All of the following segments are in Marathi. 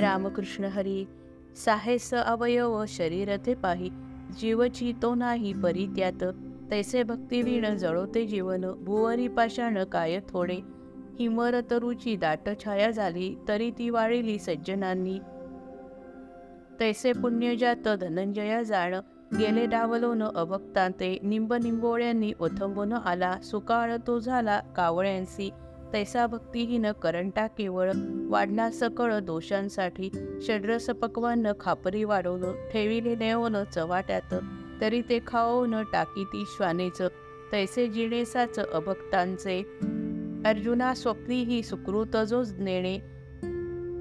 रामकृष्ण हरी साहेस अवयव शरीर ते पाही जीवची तो नाही परी त्यात तैसे भक्तिवीण जळोते जीवन भुवरी पाषाण काय थोडे हिमर तरुची दाट छाया झाली तरी ती वाळिली सज्जनांनी. तैसे पुण्यजात धनंजया जाण गेले डावलोन अभक्तांते निंब निंबोळ्यांनी ओथंबून आला सुकाळ तो झाला कावळ्यांसी तैसा भक्तिहीन करंटा केवळ वाढणा सकळ दोषांसाठी षड्रस पकवान खापरी वाढवलं ठेविले नेवन चवाट्यात तरी ते खाओ न टाकी ती श्वानेच तैसे जिणेसाच अभक्तांचे. अर्जुना स्वप्नी ही सुकृत जो नेणे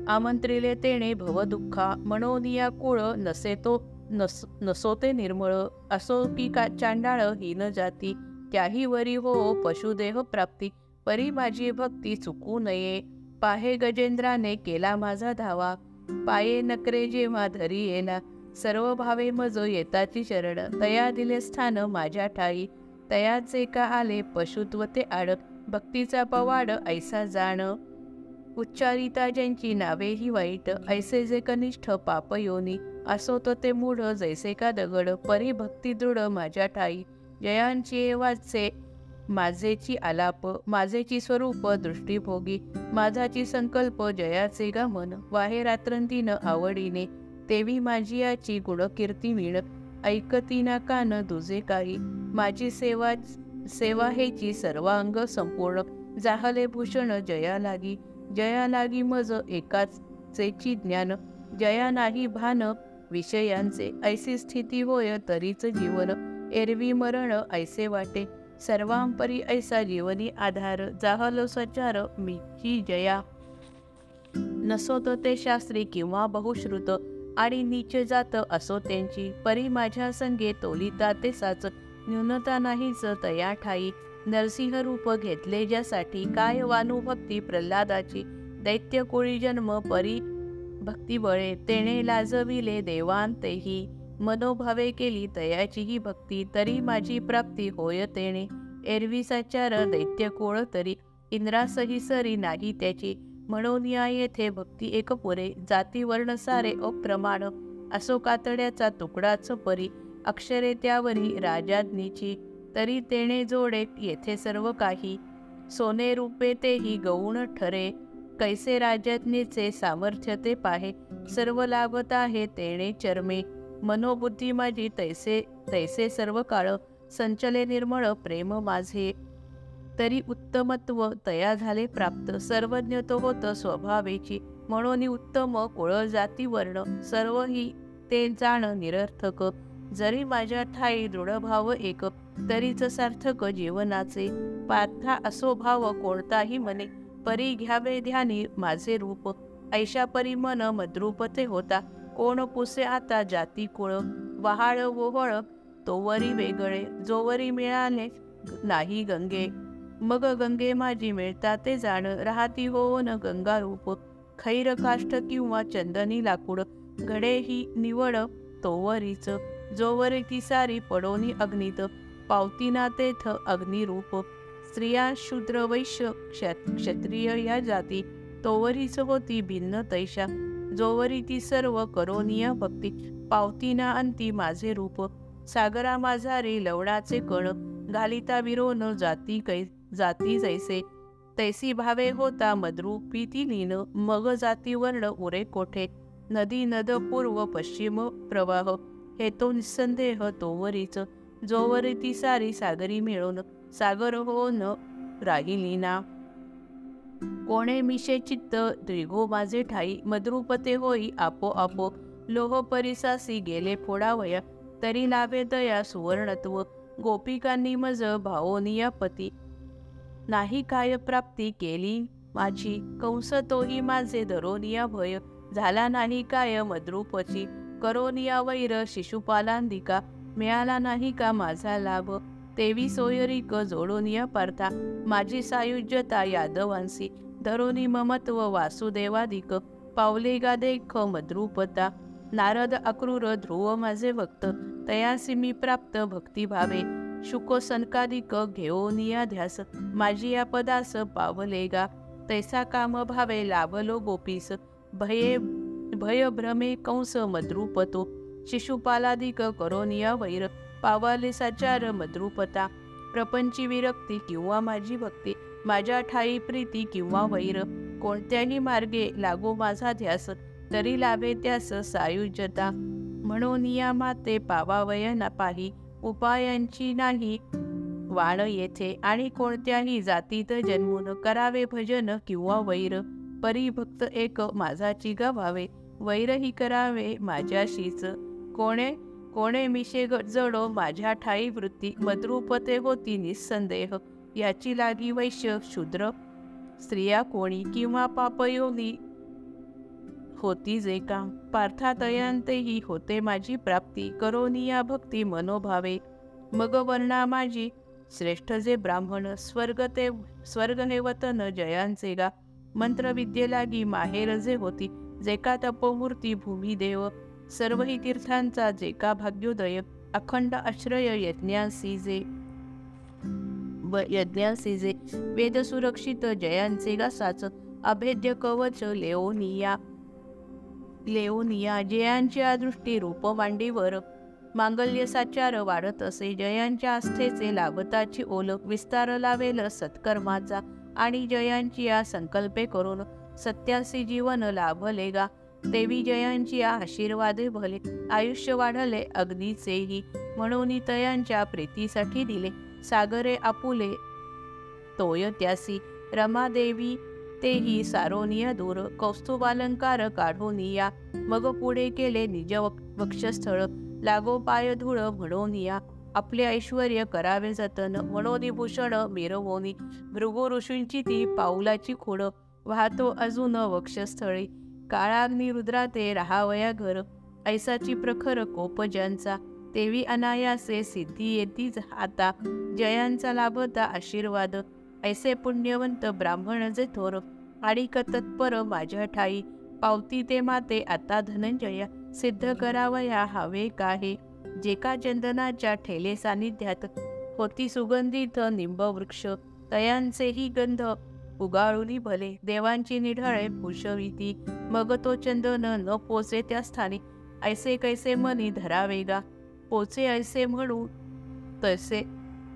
आमंत्रिले तेणे भवदुःखा मनोनिया कुळ नसे तो नस नसोते निर्मळ असो की का चांडाळ हीन जाती त्याही वरी हो पशुदेह प्राप्ती परी माझी भक्ती चुकू नये. पाहे गजेंद्राने केला माझा धावा. पाये नकरे जेव्हा धरी येना सर्व भावे मजो येताची शरण. तया दिले स्थान माझ्या ठाई. तयाचे का आले पशुत्व ते आड. भक्तीचा पवाड ऐसा जाण. उच्चारिता ज्यांची नावे ही वाईट. ऐसे जे कनिष्ठ पाप योनी. असो तो ते मूढ जैसे का दगड. परी भक्ती दृढ माझ्या ठाई. जयांची वाचे माझेची आलाप माझेची स्वरूप दृष्टीभोगी माझाची संकल्प जयाचे गमन वाहे रात्रंतीन आवडीने तेवी माझी याची गुणकीर्ती वीण ऐकती ना कान दुजे काही माझी सेवा सेवा हेची सर्वांग संपूर्ण जाहले भूषण जया लागी जया लागी मज एकाचेची ज्ञान जया नाही भान विषयांचे ऐसी स्थिती होय तरीच जीवन एरवी मरण ऐसे वाटे सर्वांपरी ऐसा जीवनी आधार जाहलो सचार मी ही जया. नसोत ते शास्त्री किंवा बहुश्रुत आणि नीच जात असो त्यांची परी माझ्या संगे तोलिता ते साच. न्यूनता नाहीच तया ठाई नरसिंह रूप घेतले ज्यासाठी काय वानुभक्ती प्रल्हादाची. दैत्य कोळी जन्म परी भक्ती बळे तेणे लाजविले देवांतही. मनोभावे केली तयाची ही भक्ती तरी माझी प्राप्ती होय तेणे. एरवी दैत्य कोळ तरी इंद्रासही सरी नाही त्याची. म्हणून या येथे भक्ती एक पुरे जाती वर्ण सारे अप्रमाण. असो कातड्याचा तुकडाच परी अक्षरे त्यावरी राजाज्ञीची. तरी तेणे जोडे येथे सर्व काही. सोने रूपे तेही गौण ठरे. कैसे राजज्ञेचे सामर्थ्य ते पाहे सर्व लाभत आहे तेणे चर्मे. मनोबुद्धी माझी तैसे तैसे सर्व काळ संचले निर्मळ प्रेम माझे. तरी उत्तमत्व तया झाले प्राप्त. सर्वज्ञ तो होत स्वभावेची. म्हणून उत्तम कुळ जाती वर्ण सर्व ही ते जाण निरर्थक. जरी माझ्या ठाई दृढभाव एक तरीच सार्थक जीवनाचे. पार्था असो भाव कोणताही मने परी घ्यावे ध्यानी माझे रूप. ऐशा परी मन मद्रूप ते होता. कोण पुसे आता जाती कुळ? वहाळ वोहळ तोवरी वेगळे जोवरी मिळाले नाही गंगे. मग गंगे माझी मिळता ते जाण राहती हो न गंगा रूप. खैर काष्ट किंवा चंदनी लाकूड घडे ही निवड तोवरीच. जोवरी ती सारी पडोनी अग्नीत पावतीना तेथ अग्निरूप स्त्रिया शूद्र वैश्य क्षत्रिय या जाती तोवरीच होती भिन्न तैशा. जोवरी ती सर्व करोनिया भक्ती. पावतीना अंती माझे रूप. सागरा माझारी लवणाचे कण. घालिता विरोन जाती कै जाती जैसे. तैसी भावे होता मद्रूपी ती लीन. मग जाती वर्ण उरे कोठे. नदी नद पूर्व पश्चिम प्रवाह. हे तो निसंदेह तोवरीच. जोवरी ती सारी सागरी मिळून. सागर हो न राहिली ना कोणे मिशे चित्त द्विगो माझे ठाई मद्रुपते होई आपोआपो लोह परिसासी गेले फोडावया तरी लाभे दया सुवर्णत्व गोपिकांनी मज भावोनिया पती. नाही काय प्राप्ती केली माझी कंस तोही माझे धरोनिया भय झाला नाही काय मद्रुपची करोनिया वैर शिशुपालांदिका मिळाला नाही का माझा लाभ? तेवी सोयरी सोयरिक जोडोनिया पार्था. माझी सायुज्यता यादवांसी. धरोनी ममत्व वासुदेवादिक पावले गा देख मद्रुपता नारद अक्रूर ध्रुव माझे भक्त तयासी मी प्राप्त भक्तिभावे. शुको सनकादिक घेऊनिया ध्यास. माझी या पदास पावले गा. तैसा काम भावे लाभलो गोपीस. भये भय भ्रमे कंस मद्रुपतो. शिशुपालादिक करोनिया वैर. पावाले साचार मद्रुपता प्रपंची विरक्ती किंवा माझी भक्ती माझ्या ठाई प्रीती किंवा वैर कोणत्याही मार्गे लागो माझा ध्यास तरी लाभे त्यास सायुज्यता. म्हणून या माते पावावय पाही उपायांची नाही. वाण येथे आणि कोणत्याही जातीत जन्मून करावे भजन किंवा वैर परिभक्त एक माझाची गवावे वैरही करावे माझ्याशीच. कोणे? कोणे मिशे जडो माझ्या ठाई वृत्ती मद्रुपते होती निस्संदेह याची लागी वैश्य शूद्र. स्त्रिया कोणी किंवा पापयोनी होती जे का पार्थातयांतेही होते माझी प्राप्ती. करोनिया भक्ती मनोभावे. मग वर्णा माझी. श्रेष्ठ जे ब्राह्मण स्वर्ग ते स्वर्ग हे वतन जयांचे गा. मंत्रविद्ये लागी माहेर जे होती. जे का तपोमूर्ती भूमिदेव. सर्वही तीर्थांचा जे का भाग्योदय अखंड आश्रय यज्ञासी जे व यज्ञासी जे वेद सुरक्षित जयांचे गासाच अभेद्य कवच लेओनिया लेओनिया जयांच्या दृष्टी रूप मांडीवर मांगल्य साचार वाढत असे जयांच्या आस्थेचे लाभताची ओळख विस्तार लावेल सत्कर्माचा आणि जयांची या संकल्पे करून सत्यासी जीवन लाभले गा देवी जयांची आशीर्वादे भले आयुष्य वाढले अग्नीचेही म्हणून तयांच्या प्रीतीसाठी दिले सागरे आपुले. तोय त्यासी रमादेवी तेही सारोनिया दूर कौस्तुभालंकार काढोनिया मग पुढे केले निज वक्षस्थळ लागो पाय धूळ म्हणोनिया आपले ऐश्वर करावे जतन म्हणून भूषण मिरवोनी. भृगु ऋषींची ती पाऊलाची खोड वाहतो अजून वक्षस्थळी. काळाग्नी रुद्राते राहावया घर. ऐसाची प्रखर कोप ज्यांचा तेवी अनायासे सिद्धी येतीच आता जयांचा लाभता आशीर्वाद. ऐसे पुण्यवंत ब्राह्मण जे थोर. आडिक तत्पर माझ्या ठाई. पावती ते माते आता धनंजया. सिद्ध करावया हवे काहे? जे का चंदनाच्या ठेले सानिध्यात. होती सुगंधित निंब वृक्ष तयांचेही गंध. उगाळूनी भले. देवांची निढळे पुषविती मग तो चंदन न पोचे त्या स्थानी. ऐसे कैसे मनी धरावे गा पोचे ऐसे म्हणू तसे.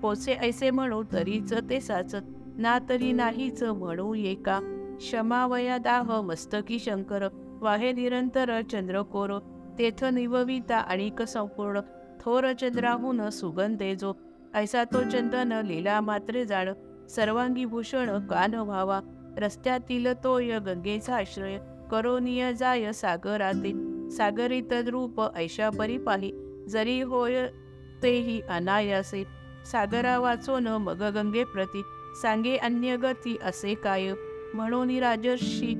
पोचे ऐसे म्हणू तरीच ते साचत ना तरी नाहीच म्हणू एका. क्षमावया दाह मस्तकी शंकर. वाहे निरंतर चंद्रकोर. तेथ निवविता आणिक संपूर्ण. थोर चंद्राहून सुगंधे जो ऐसा तो चंदन लीला मात्रे जाण. सर्वांगी भूषण कान व्हावा. रस्त्यातील तोय गंगेचा आश्रय करोनिय जाय सागराते. सागरित रूप ऐशा परिपाही जरी होय तेही अनायासे. सागरा वाचोन मग गंगे प्रती. सांगे अन्य गती असे काय? म्हणून राजर्षी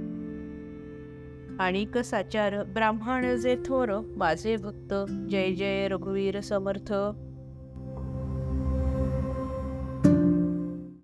आणिक साचार. ब्राह्मण जे थोर माझे भक्त. जय जय रघुवीर समर्थ.